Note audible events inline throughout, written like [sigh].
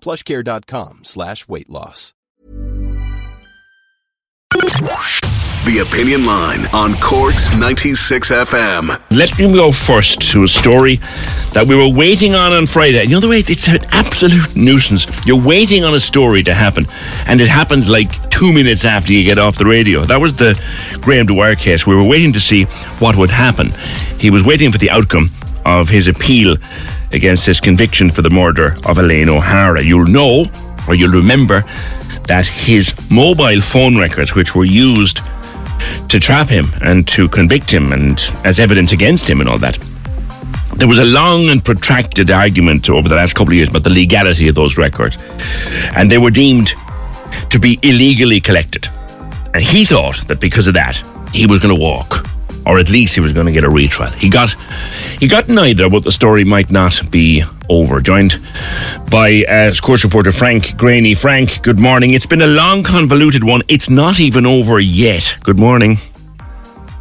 plushcare.com slash weight loss. The Opinion Line on Cork's 96 FM. Let me go first to a story that we were waiting on on Friday. You know the way it's an absolute nuisance. You're waiting on a story to happen, and it happens like two minutes after you get off the radio. That was the Graham Dwyer case. We were waiting to see what would happen. He was waiting for the outcome of his appeal against his conviction for the murder of Elaine O'Hara. You'll know, or you'll remember, that his mobile phone records, which were used to trap him and to convict him and as evidence against him and all that. There was a long and protracted argument over the last couple of years about the legality of those records. And they were deemed to be illegally collected. And he thought that because of that, he was going to walk or at least he was going to get a retrial. He got he got neither, but the story might not be over. Joined by uh, sports reporter Frank Greaney. Frank, good morning. It's been a long, convoluted one. It's not even over yet. Good morning.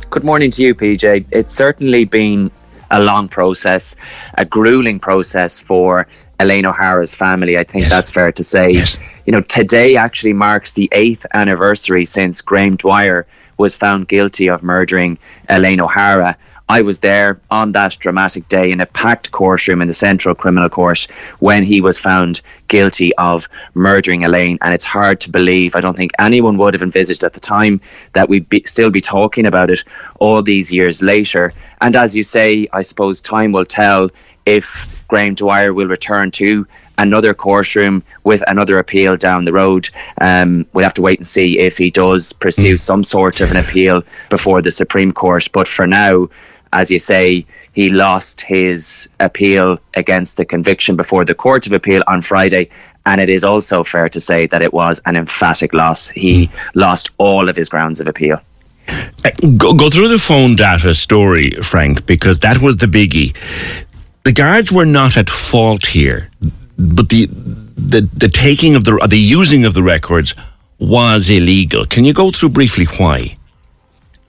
Good morning to you, PJ. It's certainly been a long process, a grueling process for Elaine O'Hara's family. I think yes. that's fair to say. Yes. You know, today actually marks the eighth anniversary since Graham Dwyer was found guilty of murdering Elaine O'Hara. I was there on that dramatic day in a packed courtroom in the Central Criminal Court when he was found guilty of murdering Elaine. And it's hard to believe. I don't think anyone would have envisaged at the time that we'd be, still be talking about it all these years later. And as you say, I suppose time will tell if Graham Dwyer will return to another courtroom with another appeal down the road. Um, we'll have to wait and see if he does pursue mm. some sort of an appeal before the Supreme Court. But for now, as you say, he lost his appeal against the conviction before the Court of Appeal on Friday. And it is also fair to say that it was an emphatic loss. He mm. lost all of his grounds of appeal. Uh, go, go through the phone data story, Frank, because that was the biggie. The guards were not at fault here but the the the taking of the the using of the records was illegal. Can you go through briefly why?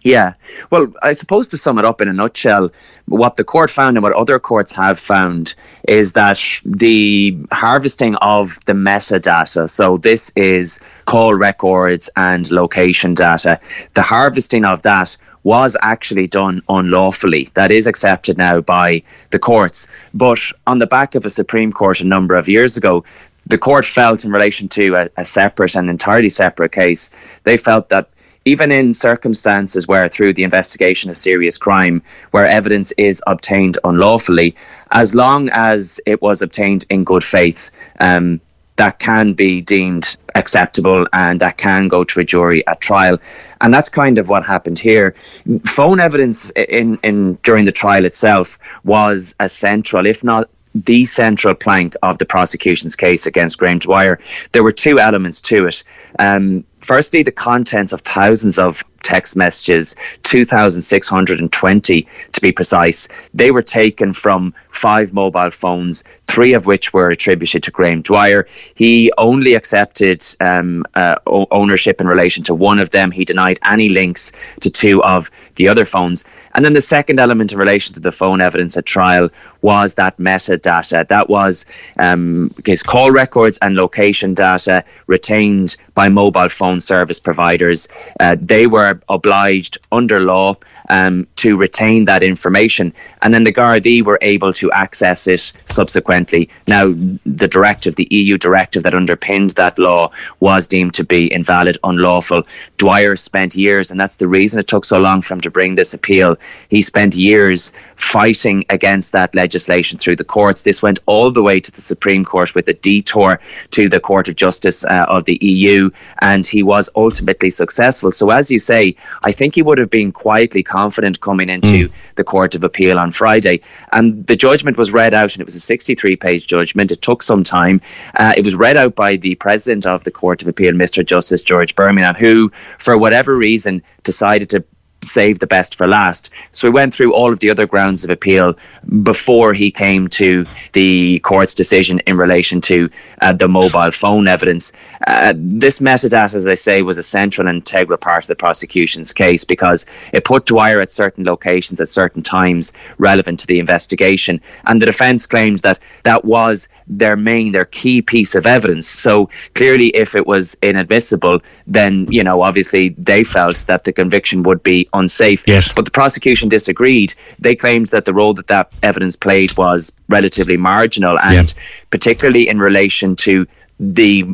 Yeah. Well, I suppose to sum it up in a nutshell, what the court found and what other courts have found is that the harvesting of the metadata, so this is call records and location data, the harvesting of that was actually done unlawfully. That is accepted now by the courts. But on the back of a Supreme Court a number of years ago, the court felt in relation to a, a separate and entirely separate case, they felt that even in circumstances where through the investigation of serious crime where evidence is obtained unlawfully as long as it was obtained in good faith um, that can be deemed acceptable and that can go to a jury at trial. And that's kind of what happened here. Phone evidence in, in during the trial itself was a central, if not the central plank of the prosecution's case against Graham Dwyer. There were two elements to it. Um, firstly, the contents of thousands of text messages, 2,620 to be precise. They were taken from five mobile phones, three of which were attributed to Graham Dwyer. He only accepted um, uh, ownership in relation to one of them. He denied any links to two of the other phones. And then the second element in relation to the phone evidence at trial was that metadata. That was um, his call records and location data retained by mobile phone service providers. Uh, they were were obliged under law um, to retain that information. And then the Gardaí were able to access it subsequently. Now, the directive, the EU directive that underpinned that law, was deemed to be invalid, unlawful. Dwyer spent years, and that's the reason it took so long for him to bring this appeal. He spent years fighting against that legislation through the courts. This went all the way to the Supreme Court with a detour to the Court of Justice uh, of the EU, and he was ultimately successful. So, as you say, I think he would have been quietly coming into mm. the Court of Appeal on Friday. And the judgment was read out, and it was a 63 page judgment. It took some time. Uh, it was read out by the President of the Court of Appeal, Mr. Justice George Birmingham, who, for whatever reason, decided to save the best for last. So we went through all of the other grounds of appeal before he came to the court's decision in relation to uh, the mobile phone evidence. Uh, this metadata, as I say, was a central and integral part of the prosecution's case because it put Dwyer at certain locations at certain times relevant to the investigation. And the defence claimed that that was their main, their key piece of evidence. So clearly, if it was inadmissible, then, you know, obviously they felt that the conviction would be unsafe. Yes. But the prosecution disagreed. They claimed that the role that that evidence played was relatively marginal, and yeah. particularly in relation to the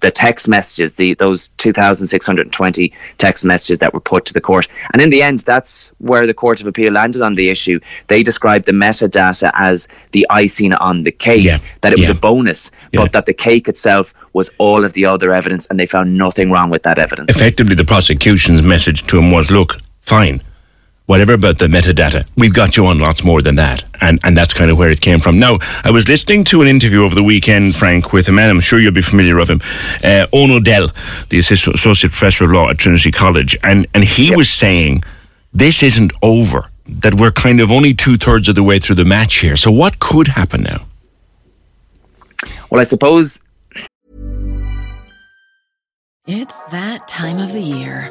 the text messages, the those 2,620 text messages that were put to the court. And in the end, that's where the Court of Appeal landed on the issue. They described the metadata as the icing on the cake, yeah. that it was yeah. a bonus, yeah. but that the cake itself was all of the other evidence, and they found nothing wrong with that evidence. Effectively, the prosecution's message to him was, look, fine. Whatever about the metadata, we've got you on lots more than that. And, and that's kind of where it came from. Now, I was listening to an interview over the weekend, Frank, with a man, I'm sure you'll be familiar with him, uh, Eoin O'Dell, the Associate Professor of Law at Trinity College. And, and he yep. was saying, this isn't over, that we're kind of only two thirds of the way through the match here. So what could happen now? Well, I suppose. It's that time of the year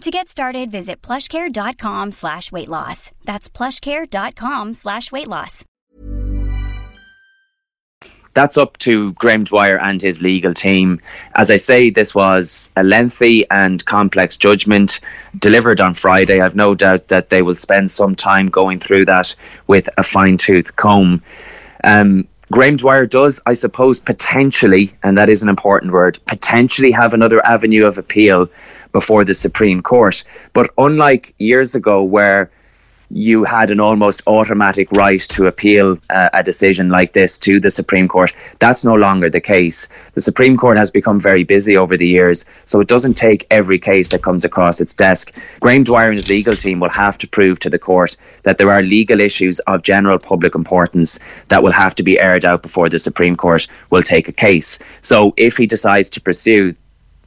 To get started, visit plushcare.com slash weight loss. That's plushcare.com slash weight loss. That's up to Graham Dwyer and his legal team. As I say, this was a lengthy and complex judgment delivered on Friday. I've no doubt that they will spend some time going through that with a fine tooth comb. Um, Graham Dwyer does, I suppose, potentially, and that is an important word, potentially have another avenue of appeal before the Supreme Court. But unlike years ago, where you had an almost automatic right to appeal uh, a decision like this to the Supreme Court. That's no longer the case. The Supreme Court has become very busy over the years, so it doesn't take every case that comes across its desk. Graham Dwyer and his legal team will have to prove to the court that there are legal issues of general public importance that will have to be aired out before the Supreme Court will take a case. So if he decides to pursue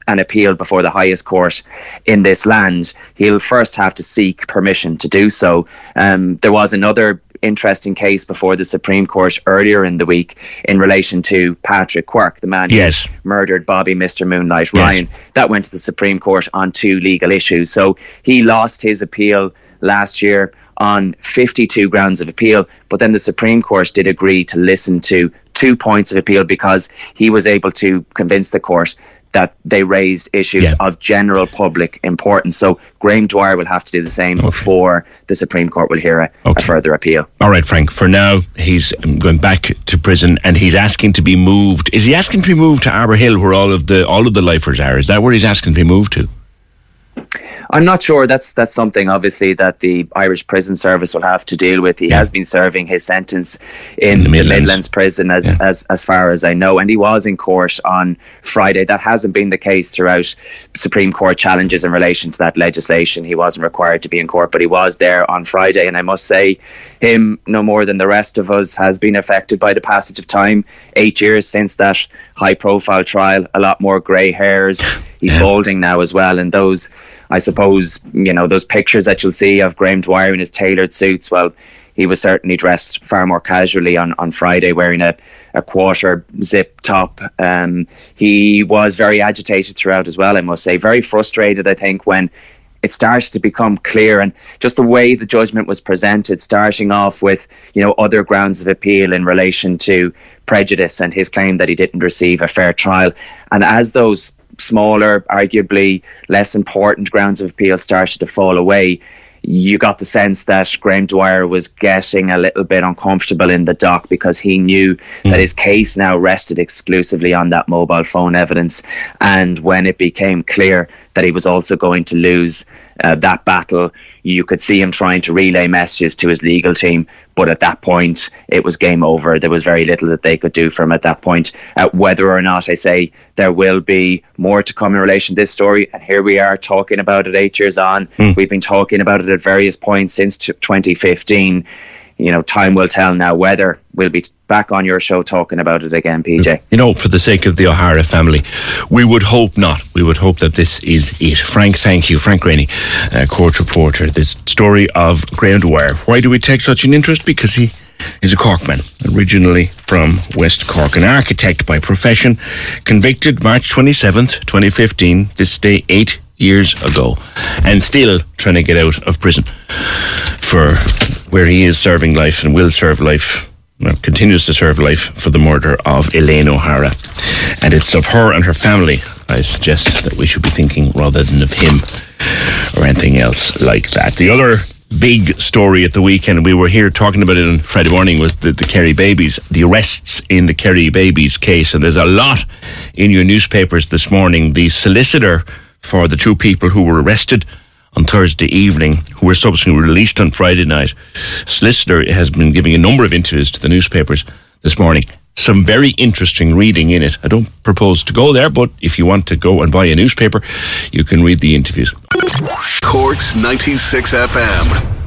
an appeal before the highest court in this land, he'll first have to seek permission to do so. Um, there was another interesting case before the Supreme Court earlier in the week in relation to Patrick Quirke, the man yes. who murdered Bobby Mr. Moonlight Ryan. Yes. That went to the Supreme Court on two legal issues. So he lost his appeal last year on 52 grounds of appeal, but then the Supreme Court did agree to listen to two points of appeal because he was able to convince the court that they raised issues Yeah. of general public importance. So Graham Dwyer will have to do the same before the Supreme Court will hear a, Okay. a further appeal. All right, Frank. For now, he's um, going back to prison, and he's asking to be moved. Is he asking to be moved to Arbour Hill, where all of the all of the lifers are? Is that where he's asking to be moved to? I'm not sure. That's that's something obviously that the Irish Prison Service will have to deal with. He Yeah. has been serving his sentence in, the the, Midlands. Midlands. prison as, as as far as I know, and he was in court on Friday. That hasn't been the case throughout Supreme Court challenges in relation to that legislation. He wasn't required to be in court, but he was there on Friday, and I must say, him no more than the rest of us has been affected by the passage of time. Eight years since that high-profile trial, a lot more grey hairs. [laughs] He's Yeah. balding now as well, and those. I suppose, you know, those pictures that you'll see of Graham Dwyer in his tailored suits, well, he was certainly dressed far more casually on, on Friday, wearing a, a quarter zip top. Um, he was very agitated throughout as well, I must say. Very frustrated, I think, when it started to become clear and just the way the judgment was presented, starting off with, you know, other grounds of appeal in relation to prejudice and his claim that he didn't receive a fair trial. And as those smaller, arguably less important grounds of appeal started to fall away, you got the sense that Graham Dwyer was getting a little bit uncomfortable in the dock because he knew that hmm. his case now rested exclusively on that mobile phone evidence. And when it became clear that he was also going to lose uh, that battle, you could see him trying to relay messages to his legal team. But at that point, it was game over. There was very little that they could do for him at that point. Uh, whether or not I say there will be more to come in relation to this story, and here we are talking about it eight years on. We've been talking about it at various points since t- 2015. You know, time will tell now whether we'll be back on your show talking about it again, PJ. You know, for the sake of the O'Hara family, we would hope not. We would hope that this is it. Frank, thank you. Frank Greaney, uh, court reporter. This story of Dwyer. Why do we take such an interest? Because he is a Corkman, originally from West Cork, an architect by profession, convicted March 27th, 2015, this day eight years ago, and still trying to get out of prison for where he is serving life and will serve life well, continues to serve life for the murder of Elaine O'Hara. And it's of her and her family, I suggest, that we should be thinking rather than of him or anything else like that. The other big story at the weekend, we were here talking about it on Friday morning, was the, the Kerry babies, the arrests in the Kerry babies case. And there's a lot in your newspapers this morning. The solicitor for the two people who were arrested on Thursday evening, who were subsequently released on Friday night. Solicitor has been giving a number of interviews to the newspapers this morning. Some very interesting reading in it. I don't propose to go there, but if you want to go and buy a newspaper, you can read the interviews. Corks 96 FM.